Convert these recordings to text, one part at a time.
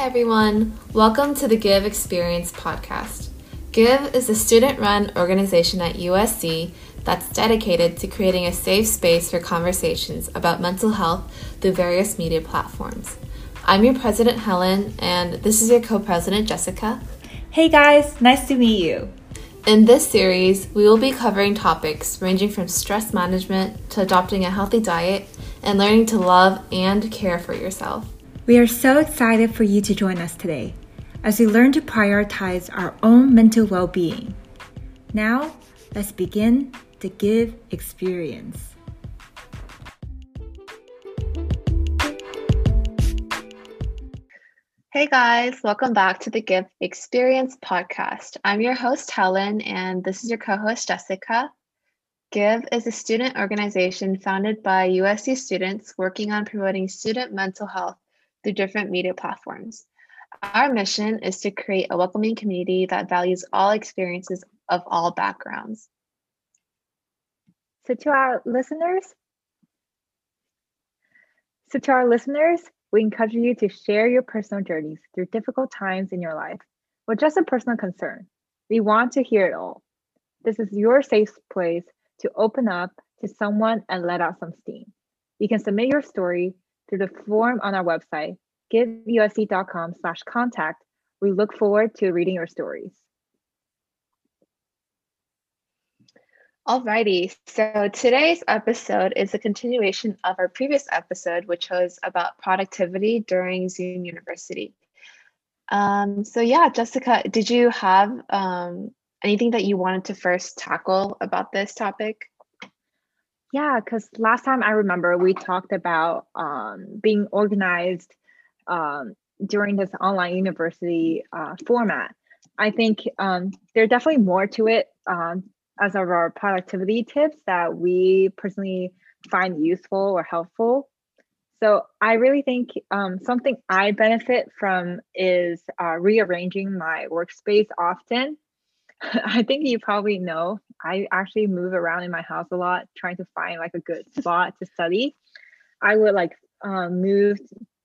Hi, everyone. Welcome to the Give Experience podcast. Give is a student run organization at USC that's dedicated to creating a safe space for conversations about mental health through various media platforms. I'm your president, Helen, and this is your co president, Jessica. Hey guys, nice to meet you. In this series, we will be covering topics ranging from stress management to adopting a healthy diet and learning to love and care for yourself. We are so excited for you to join us today as we learn to prioritize our own mental well being. Now, let's begin the Give experience. Hey guys, welcome back to the Give Experience podcast. I'm your host, Helen, and this is your co host, Jessica. Give is a student organization founded by USC students working on promoting student mental health through different media platforms. Our mission is to create a welcoming community that values all experiences of all backgrounds. So, to our listeners, so to our listeners, we encourage you to share your personal journeys through difficult times in your life or just a personal concern. We want to hear it all. This is your safe place to open up to someone and let out some steam. You can submit your story through the form on our website, giveusc.com slash contact. We look forward to reading your stories. Alrighty, so today's episode is a continuation of our previous episode, which was about productivity during Zoom University. Um, so yeah, Jessica, did you have um, anything that you wanted to first tackle about this topic? Yeah, because last time I remember we talked about um, being organized um, during this online university uh, format. I think um, there's definitely more to it um, as of our productivity tips that we personally find useful or helpful. So I really think um, something I benefit from is uh, rearranging my workspace often I think you probably know I actually move around in my house a lot trying to find like a good spot to study. I would like um, move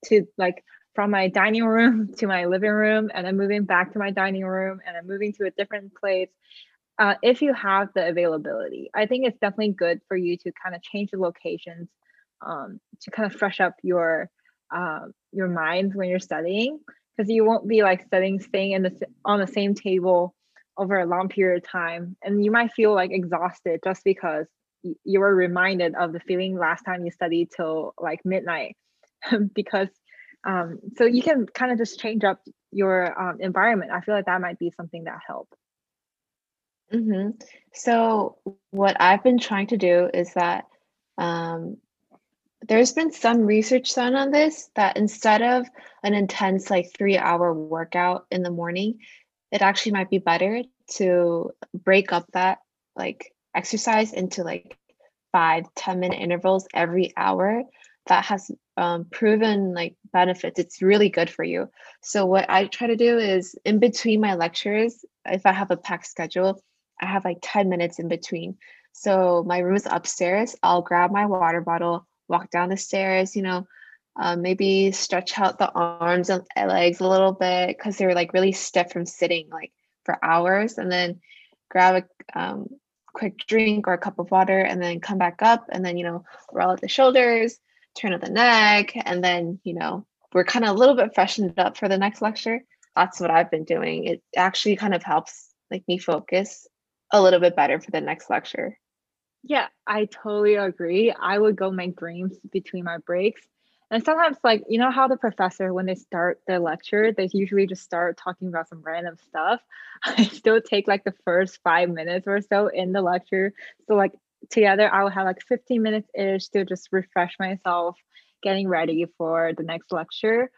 to like from my dining room to my living room and then moving back to my dining room and then moving to a different place. Uh, if you have the availability, I think it's definitely good for you to kind of change the locations um, to kind of fresh up your uh, your mind when you're studying because you won't be like studying staying in the on the same table over a long period of time and you might feel like exhausted just because you were reminded of the feeling last time you studied till like midnight. Because um, so you can kind of just change up your um, environment. I feel like that might be something that help. Mm-hmm. so what i've been trying to do is that um, there's been some research done on this that instead of an intense like three hour workout in the morning it actually might be better to break up that like exercise into like five ten minute intervals every hour that has um, proven like benefits. It's really good for you. So what i try to do is in between my lectures if i have a packed schedule i have like 10 minutes in between. So my room is upstairs. I'll grab my water bottle walk down the stairs you know um, maybe stretch out the arms and legs a little bit because they're like really stiff from sitting like for hours and then grab a um, quick drink or a cup of water and then come back up and then you know roll out the shoulders turn up the neck and then you know we're kind of a little bit freshened up for the next lecture. That's what i've been doing. It actually kind of helps like me focus a little bit better for the next lecture. Yeah i totally agree. I would go make drinks between my breaks and sometimes, like, you know how the professor, when they start their lecture, they usually just start talking about some random stuff. I still take like the first five minutes or so in the lecture. So, like, together, I will have like 15 minutes ish to just refresh myself, getting ready for the next lecture.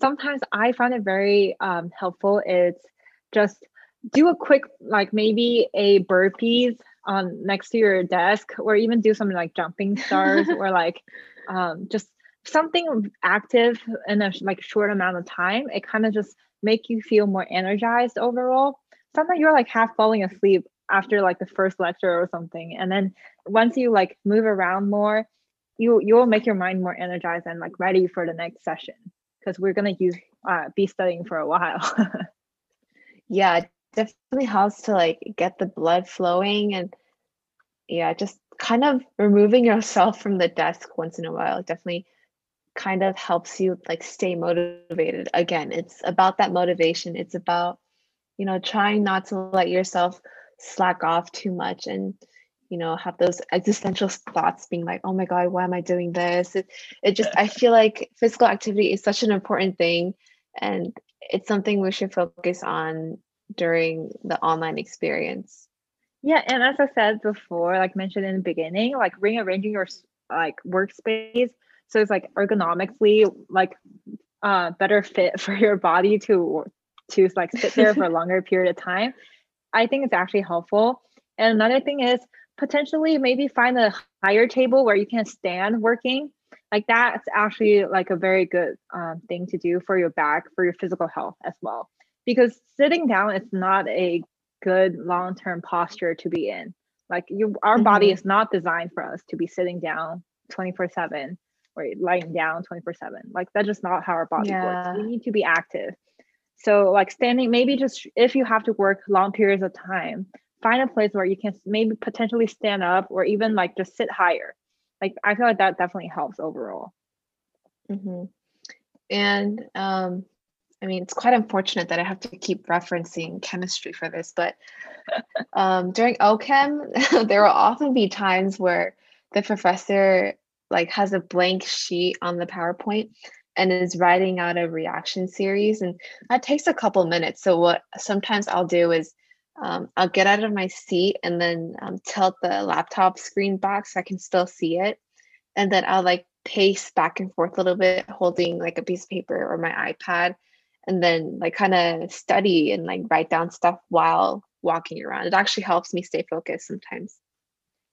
Sometimes I find it very um, helpful. It's just do a quick, like, maybe a burpees on next to your desk, or even do something like jumping stars, or like um, just something active in a like short amount of time, it kind of just make you feel more energized overall. Sometimes you're like half falling asleep after like the first lecture or something, and then once you like move around more, you you will make your mind more energized and like ready for the next session because we're gonna use uh, be studying for a while. yeah, definitely helps to like get the blood flowing and yeah, just kind of removing yourself from the desk once in a while definitely kind of helps you like stay motivated. Again, it's about that motivation. It's about you know trying not to let yourself slack off too much and you know have those existential thoughts being like oh my god why am i doing this it, it just i feel like physical activity is such an important thing and it's something we should focus on during the online experience yeah and as i said before like mentioned in the beginning like rearranging your like workspace so it's like ergonomically like uh better fit for your body to to like sit there for a longer period of time. I think it's actually helpful. And another thing is potentially maybe find a higher table where you can stand working. Like that's actually like a very good um, thing to do for your back for your physical health as well. Because sitting down is not a good long-term posture to be in. Like you our mm-hmm. body is not designed for us to be sitting down 24 7 or lying down 24 7 like that's just not how our body yeah. works we need to be active. So like standing maybe just if you have to work long periods of time find a place where you can maybe potentially stand up or even like just sit higher. Like i feel like that definitely helps overall. Mm-hmm. and um i mean it's quite unfortunate that i have to keep referencing chemistry for this but um during ochem there will often be times where the professor like has a blank sheet on the powerpoint and is writing out a reaction series and that takes a couple minutes so what sometimes i'll do is um, I'll get out of my seat and then um, tilt the laptop screen back so I can still see it. And then I'll like pace back and forth a little bit, holding like a piece of paper or my iPad, and then like kind of study and like write down stuff while walking around. It actually helps me stay focused sometimes.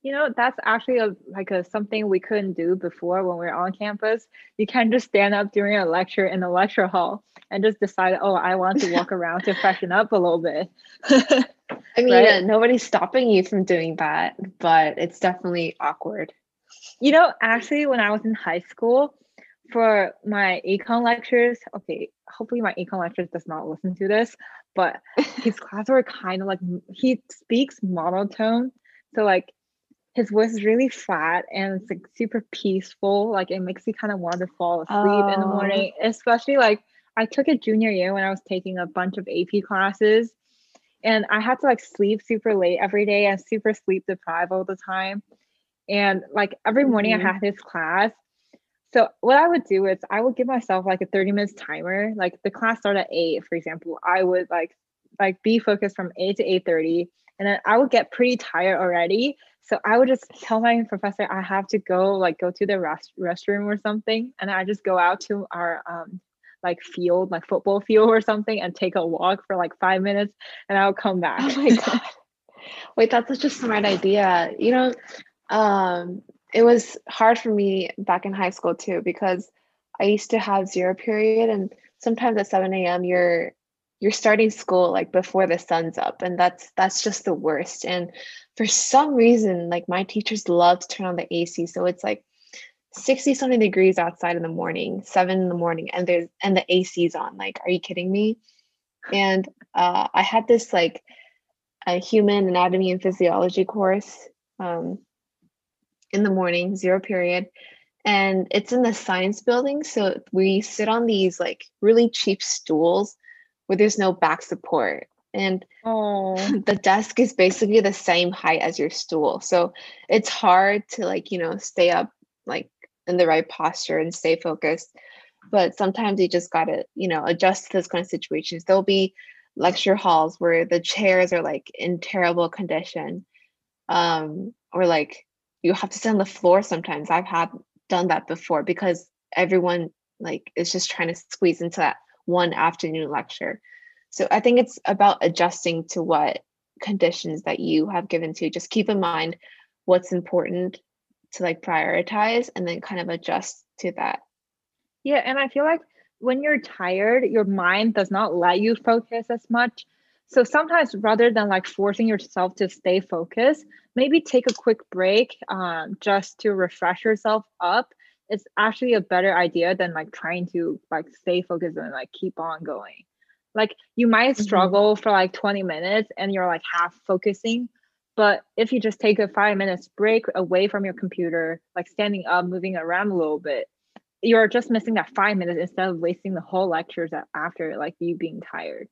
You know, that's actually a like a something we couldn't do before when we are on campus. You can't just stand up during a lecture in the lecture hall and just decide, oh, I want to walk around to freshen up a little bit. I mean, right? nobody's stopping you from doing that, but it's definitely awkward. You know, actually, when I was in high school, for my econ lectures, okay, hopefully my econ lecturer does not listen to this, but his class were kind of like he speaks monotone, so like his voice is really flat and it's like super peaceful. Like it makes you kind of want to fall asleep oh. in the morning, especially like I took it junior year when I was taking a bunch of AP classes and I had to like sleep super late every day and super sleep deprived all the time. And like every morning mm-hmm. I had this class. So what I would do is I would give myself like a 30 minutes timer. Like the class started at eight, for example. I would like like be focused from 8 to 8:30. And then I would get pretty tired already. So I would just tell my professor I have to go like go to the rest- restroom or something. And I just go out to our um, like field, like football field or something, and take a walk for like five minutes, and I'll come back. Oh my god! Wait, that's such a smart idea. You know, um, it was hard for me back in high school too because I used to have zero period, and sometimes at seven a.m. you're you're starting school like before the sun's up, and that's that's just the worst. And for some reason, like my teachers love to turn on the AC, so it's like 60 something degrees outside in the morning, seven in the morning, and there's and the AC's on. Like, are you kidding me? And uh, I had this like a human anatomy and physiology course um, in the morning, zero period. And it's in the science building. So we sit on these like really cheap stools where there's no back support. And oh. the desk is basically the same height as your stool. So it's hard to like, you know, stay up like in the right posture and stay focused. But sometimes you just gotta, you know, adjust to those kind of situations. There'll be lecture halls where the chairs are like in terrible condition. Um, or like you have to sit on the floor sometimes. I've had done that before because everyone like is just trying to squeeze into that one afternoon lecture. So I think it's about adjusting to what conditions that you have given to. Just keep in mind what's important to like prioritize and then kind of adjust to that. Yeah, and I feel like when you're tired, your mind does not let you focus as much. So sometimes rather than like forcing yourself to stay focused, maybe take a quick break um, just to refresh yourself up it's actually a better idea than like trying to like stay focused and like keep on going. Like you might Mm-hmm. struggle for like 20 minutes and you're like half focusing. But if you just take a five minutes break away from your computer, like standing up, moving around a little bit, you're just missing that five minutes instead of wasting the whole lectures after like you being tired.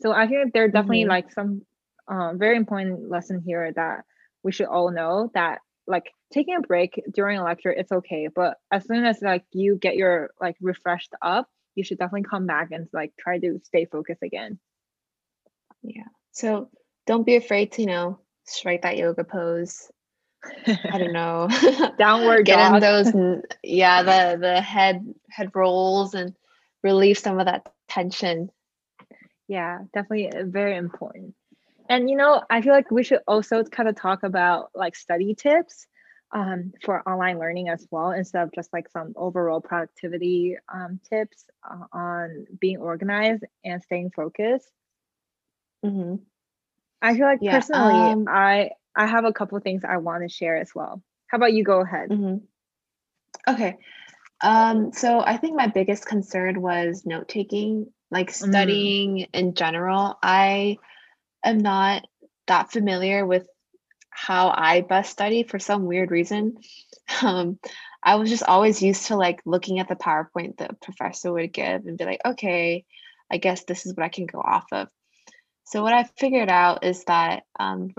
So I think there are definitely Mhm. like some um, very important lesson here that we should all know that like taking a break during a lecture it's okay but as soon as like you get your like refreshed up you should definitely come back and like try to stay focused again Yeah. So don't be afraid to, you know, strike that yoga pose. I don't know. downward Get in those, yeah, the the head head rolls and relieve some of that tension. yeah definitely uh, very important and you know i feel like we should also kind of talk about like study tips um, for online learning as well instead of just like some overall productivity um, tips uh, on being organized and staying focused hmm I feel like Yeah, personally, um, I I have a couple things I want to share as well. How about you go ahead? hmm Okay. Um, so I think my biggest concern was note taking, like Mm. studying in general. I am not that familiar with how I best study for some weird reason. Um, I was just always used to like looking at the PowerPoint the professor would give and be like, okay, I guess this is what I can go off of. So what I figured out is that um,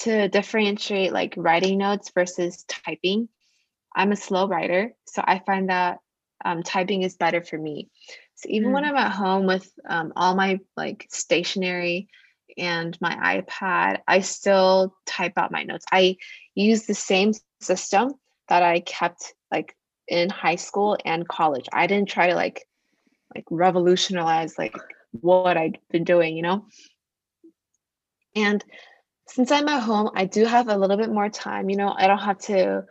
to differentiate like writing notes versus typing, I'm a slow writer, so I find that um, typing is better for me. So even when Mm. I'm at home with um, all my like stationery and my iPad, I still type out my notes. I use the same system that I kept like in high school and college. I didn't try to like like revolutionize like what I'd been doing, you know? And since I'm at home, I do have a little bit more time, you know, I don't have to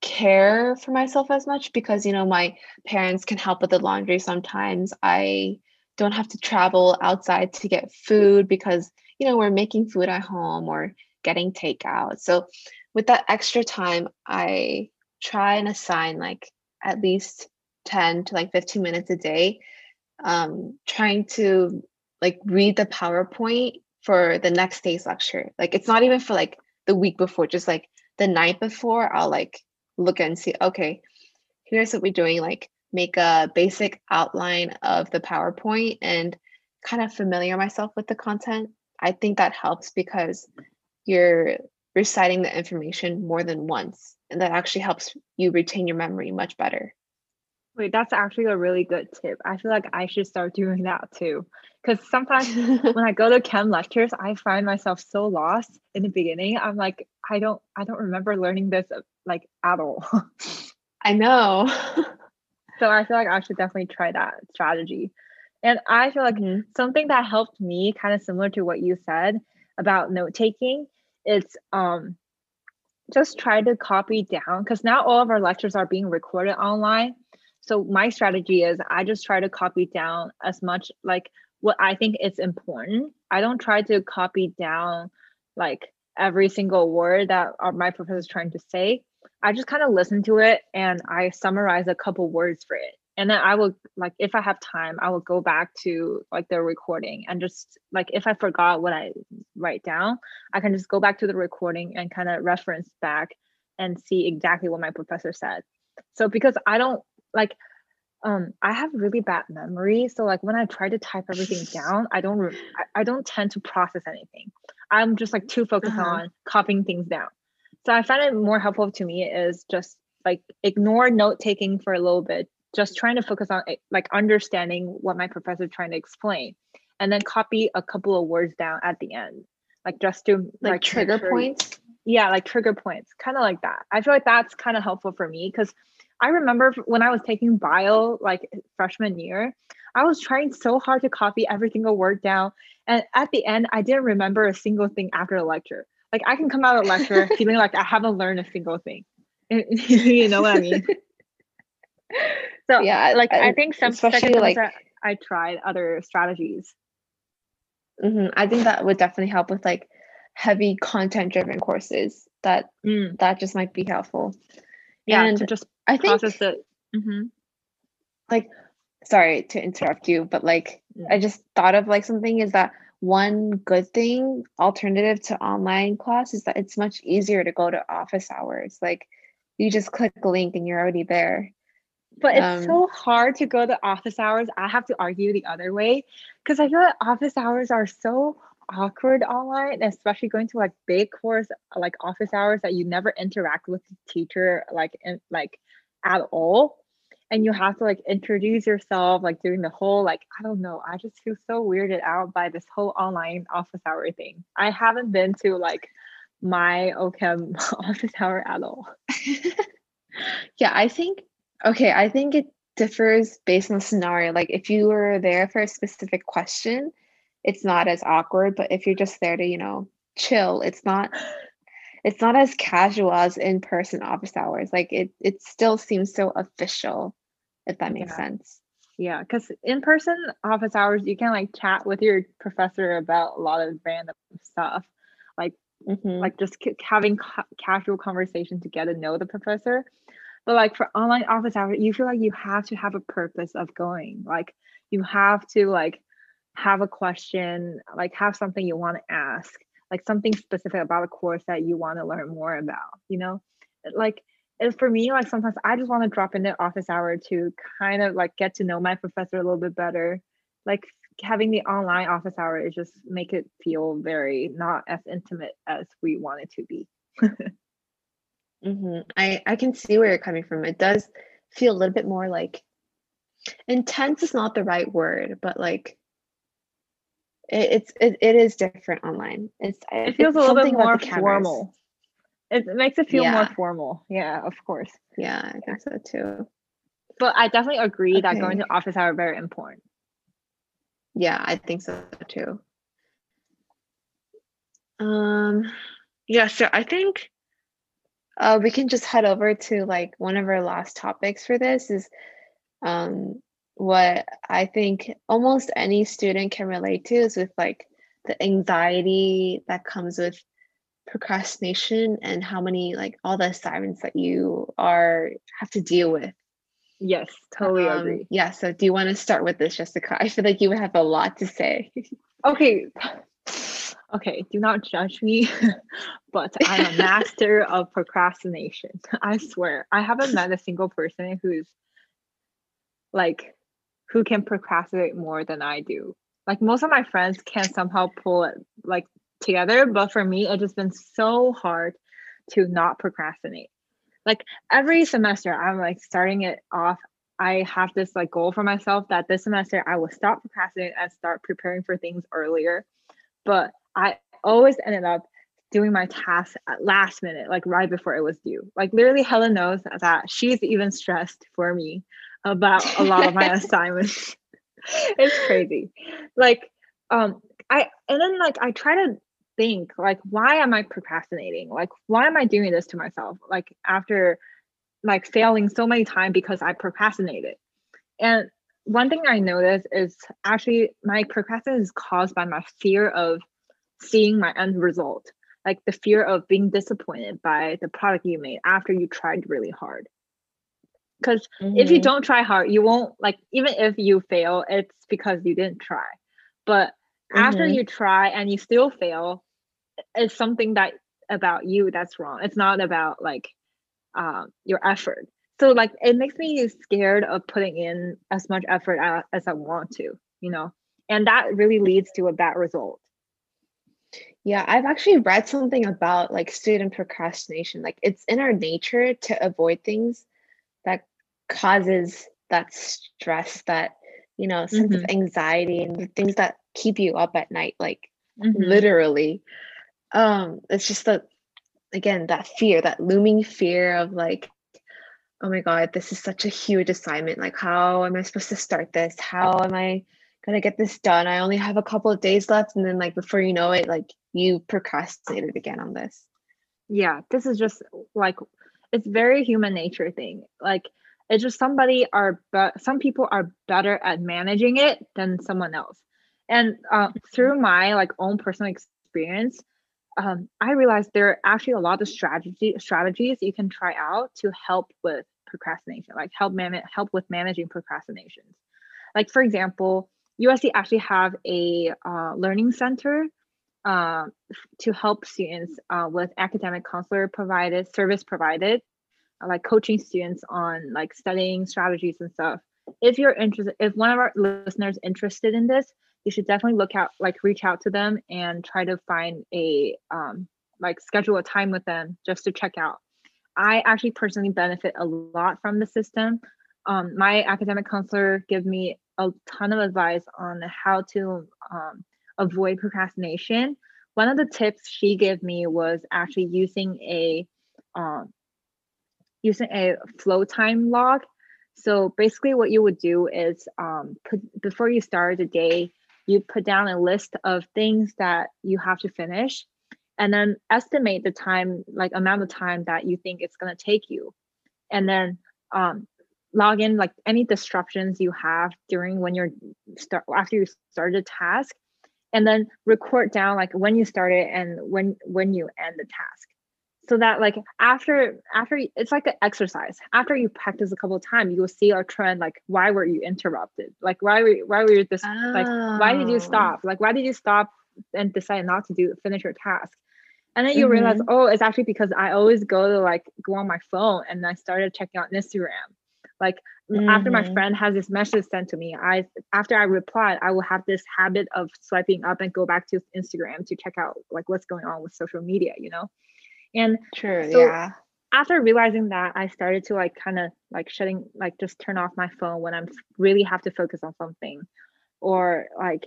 care for myself as much because, you know, my parents can help with the laundry sometimes. I don't have to travel outside to get food because, you know, we're making food at home or getting takeout. So with that extra time, I try and assign like at least 10 to like 15 minutes a day um trying to like read the PowerPoint for the next day's lecture. Like it's not even for like the week before, just like the night before, I'll like look and see, okay, here's what we're doing. Like make a basic outline of the PowerPoint and kind of familiar myself with the content. I think that helps because you're reciting the information more than once. And that actually helps you retain your memory much better. Wait, that's actually a really good tip. I feel like I should start doing that too. Because sometimes when I go to chem lectures, I find myself so lost in the beginning. I'm like, I don't, I don't remember learning this like at all. I know. so I feel like I should definitely try that strategy. And I feel like Mhm. something that helped me kind of similar to what you said about note taking it's um just try to copy down because now all of our lectures are being recorded online so my strategy is i just try to copy down as much like what i think is important i don't try to copy down like every single word that my professor is trying to say i just kind of listen to it and i summarize a couple words for it. And then i will like if i have time i will go back to like the recording and just like if i forgot what i write down i can just go back to the recording and kind of reference back and see exactly what my professor said. So because i don't like um i have really bad memory so like when i try to type everything down i don't re- I, I don't tend to process anything. I'm just like too focused Uh-huh. on copying things down so i find it more helpful to me is just like ignore note taking for a little bit just trying to focus on like understanding what my professor is trying to explain and then copy a couple of words down at the end like just to like, make trigger sure- points. yeah like trigger points kind of like that i feel like that's kind of helpful for me because i remember when i was taking bio like freshman year i was trying so hard to copy every single word down and at the end i didn't remember a single thing after the lecture like i can come out of lecture feeling like i haven't learned a single thing you know what i mean so Yeah, like i, I- think some especially, like- i tried other strategies hmm I think that would definitely help with like heavy content driven courses. That Mm, that just might be helpful. yeah And to just I think process it. hmm like sorry to interrupt you, but like I just thought of like something is that one good thing alternative to online class is that it's much easier to go to office hours. Like you just click a link and you're already there. But it's Um, so hard to go to office hours. I have to argue the other way because I feel like office hours are so awkward online, especially going to like big course like office hours that you never interact with the teacher like in, like at all. And you have to like introduce yourself, like doing the whole like I don't know. I just feel so weirded out by this whole online office hour thing. I haven't been to like my OChem office hour at all. Yeah, I think okay, I think it differs based on the scenario. Like if you were there for a specific question, it's not as awkward, but if you're just there to, you know, chill, it's not it's not as casual as in-person office hours. Like it it still seems so official, if that makes Yeah. sense. Yeah, because in person office hours, you can like chat with your professor about a lot of random stuff, like Mhm. like just c- having ca- casual conversation to get to know the professor. But like for online office hours, you feel like you have to have a purpose of going. Like you have to like have a question, like have something you want to ask, like something specific about a course that you want to learn more about. You know, like and for me, like sometimes I just want to drop in the office hour to kind of like get to know my professor a little bit better. Like having the online office hour is just make it feel very not as intimate as we want it to be. Mhm. I I can see where you're coming from. It does feel a little bit more like intense is not the right word, but like it, it's it, it is different online. It's It feels it's a little bit more formal. It makes it feel more formal. Yeah, of course. Yeah, I think so too. But I definitely agree that going to office hour very important. Yeah, I think so too. Um, yeah, so I think uh, we can just head over to like one of our last topics for this is um, what I think almost any student can relate to is with like the anxiety that comes with procrastination and how many like all the assignments that you are have to deal with. Yes, totally Um, agree. yeah, so do you want to start with this, Jessica? I feel like you have a lot to say. Okay. Okay, do not judge me, but I'm a master of procrastination. I swear. I haven't met a single person who's like who can procrastinate more than I do. Like most of my friends can somehow pull it like together, but for me it's just been so hard to not procrastinate. Like every semester I'm like starting it off I have this like goal for myself that this semester I will stop procrastinating and start preparing for things earlier. But I always ended up doing my tasks at last minute, like right before it was due. Like literally Helen knows that she's even stressed for me about a lot of my assignments. it's crazy. Like um I and then like I try to think like why am I procrastinating? Like why am I doing this to myself? Like after like failing so many times because I procrastinated. And one thing I noticed is actually my procrastination is caused by my fear of seeing my end result, like the fear of being disappointed by the product you made after you tried really hard. Because if you Mhm. don't try hard, you won't like even if you fail, it's because you didn't try. But after Mhm. you try and you still fail, it's something that about you that's wrong. It's not about like um, your effort. So like it makes me scared of putting in as much effort as I want to, you know, and that really leads to a bad result. Yeah, I've actually read something about like student procrastination. Like it's in our nature to avoid things that causes that stress, that, you know, sense of anxiety and the things that keep you up at night, like Mhm. literally. Um, it's just that again, that fear, that looming fear of like, oh my God, this is such a huge assignment. Like, how am I supposed to start this? How am I gonna get this done? I only have a couple of days left. And then like before you know it, like you procrastinated again on this. Yeah, this is just like it's very human nature thing. Like it's just somebody are but some people are better at managing it than someone else. And uh, through my like own personal experience, um, I realized there are actually a lot of strategy strategies you can try out to help with procrastination, like help man- help with managing procrastinations. Like for example, USC actually have a uh, learning center uh, to help students uh, with academic counselor provided service provided, uh, like coaching students on like studying strategies and stuff. If you're interested, if one of our listeners interested in this, you should definitely look out, like reach out to them and try to find a um, like schedule a time with them just to check out. I actually personally benefit a lot from the system. Um, my academic counselor give me a ton of advice on how to um, avoid procrastination. One of the tips she gave me was actually using a um, using a flow time log. So basically, what you would do is um, put, before you start the day, you put down a list of things that you have to finish, and then estimate the time, like amount of time that you think it's going to take you, and then um, log in like any disruptions you have during when you're start after you start a task and then record down like when you started and when when you end the task so that like after after it's like an exercise after you practice a couple of times you will see a trend like why were you interrupted like why were why were you this oh. like why did you oh. stop like why did you stop and decide not to do finish your task and then you mm-hmm. realize oh it's actually because i always go to like go on my phone and i started checking out instagram like mm-hmm. after my mm-hmm. friend has this message sent to me, I after I replied, I will have this habit of swiping up and go back to Instagram to check out like what's going on with social media, you know? And true, so yeah. After realizing that, I started to like kind of like shutting like just turn off my phone when I'm really have to focus on something or like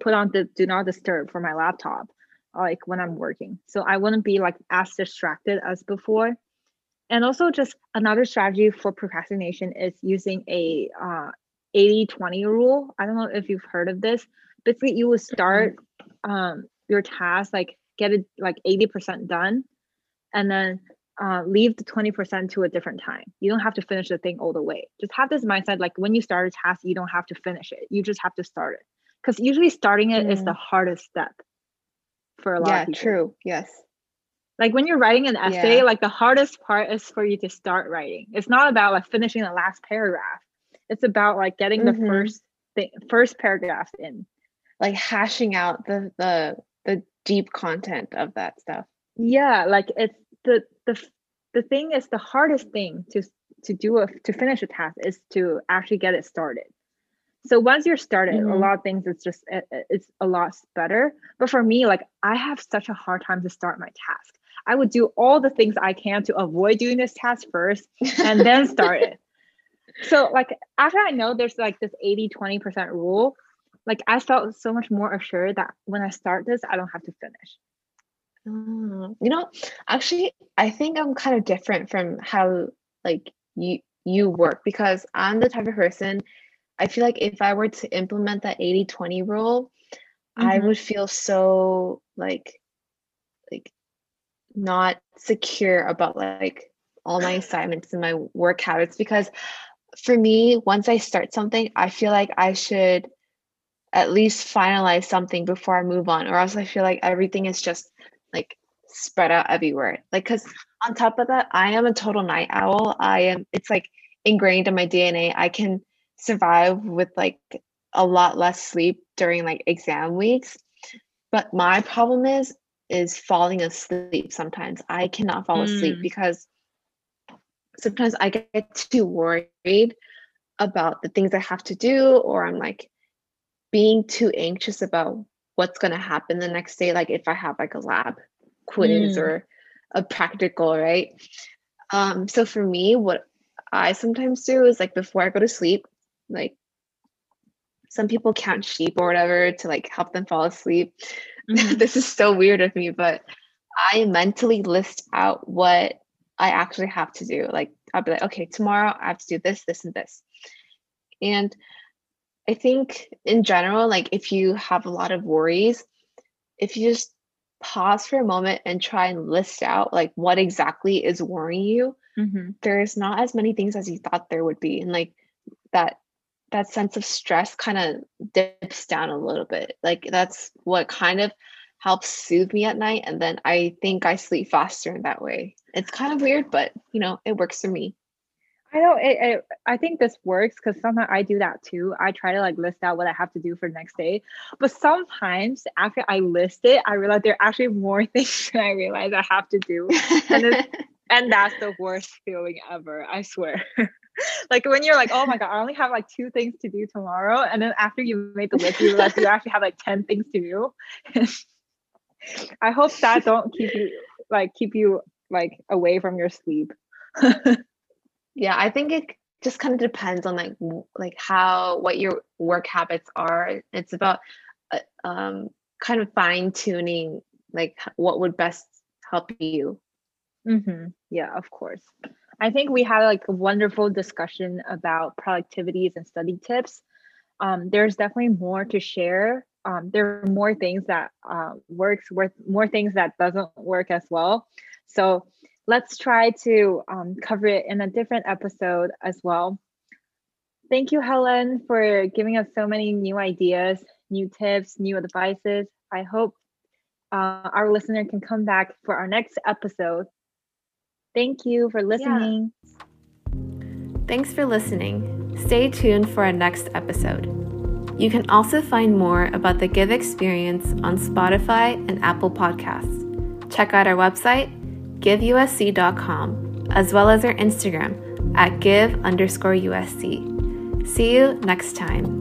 put on the do not disturb for my laptop like when I'm working. So I wouldn't be like as distracted as before and also just another strategy for procrastination is using a uh, 80-20 rule i don't know if you've heard of this basically you will start um, your task like get it like 80% done and then uh, leave the 20% to a different time. You don't have to finish the thing all the way. Just have this mindset like when you start a task you don't have to finish it. You just have to start it. Because usually starting it mm. is the hardest step for a lot yeah, of people. true. Yes. Like when you're writing an essay yeah. like the hardest part is for you to start writing. It's not about like finishing the last paragraph. It's about like getting mm-hmm. the first thing first paragraph in. Like hashing out the the the deep content of that stuff yeah like it's the the the thing is the hardest thing to to do a to finish a task is to actually get it started so once you're started mm-hmm. a lot of things it's just it, it's a lot better but for me like i have such a hard time to start my task I would do all the things I can to avoid doing this task first and then start it. So like after I know there's like this 80 20% rule, like I felt so much more assured that when I start this, I don't have to finish. Mm, you know, actually, I think I'm kind of different from how like you you work because I'm the type of person I feel like if I were to implement that 80-20 rule, mm-hmm. I would feel so like like not secure about like all my assignments and my work habits because for me once i start something i feel like i should at least finalize something before i move on or else i feel like everything is just like spread out everywhere like because on top of that i am a total night owl i am it's like ingrained in my dna i can survive with like a lot less sleep during like exam weeks but my problem is is falling asleep sometimes. I cannot fall mm. asleep because sometimes I get too worried about the things I have to do, or I'm like being too anxious about what's going to happen the next day. Like if I have like a lab quiz mm. or a practical, right? Um, so for me, what I sometimes do is like before I go to sleep, like some people count sheep or whatever to like help them fall asleep. Mm-hmm. this is so weird of me, but I mentally list out what I actually have to do. Like I'll be like, okay, tomorrow I have to do this, this, and this. And I think in general, like if you have a lot of worries, if you just pause for a moment and try and list out like what exactly is worrying you, mm-hmm. there's not as many things as you thought there would be. And like that that sense of stress kind of dips down a little bit. Like that's what kind of helps soothe me at night. And then I think I sleep faster in that way. It's kind of weird, but you know, it works for me. I know it, it, I think this works because sometimes I do that too. I try to like list out what I have to do for the next day. But sometimes after I list it, I realize there are actually more things than I realize I have to do. And, and that's the worst feeling ever, I swear. like when you're like, oh my God, I only have like two things to do tomorrow. And then after you made the list, you realize you actually have like 10 things to do. I hope that don't keep you like keep you like away from your sleep. Yeah i think it just kind of depends on like like how what your work habits are. It's about uh, um kind of fine tuning like what would best help you. Mm-hmm. yeah of course. I think we had like a wonderful discussion about productivities and study tips. Um, there's definitely more to share. Um, there are more things that uh, works worth more things that doesn't work as well. So let's try to um, cover it in a different episode as well. Thank you, Helen, for giving us so many new ideas, new tips, new advices. I hope uh, our listener can come back for our next episode. Thank you for listening. Yeah. Thanks for listening. Stay tuned for our next episode. You can also find more about the Give experience on Spotify and Apple Podcasts. Check out our website giveusc.com, as well as our Instagram at give underscore USC. See you next time.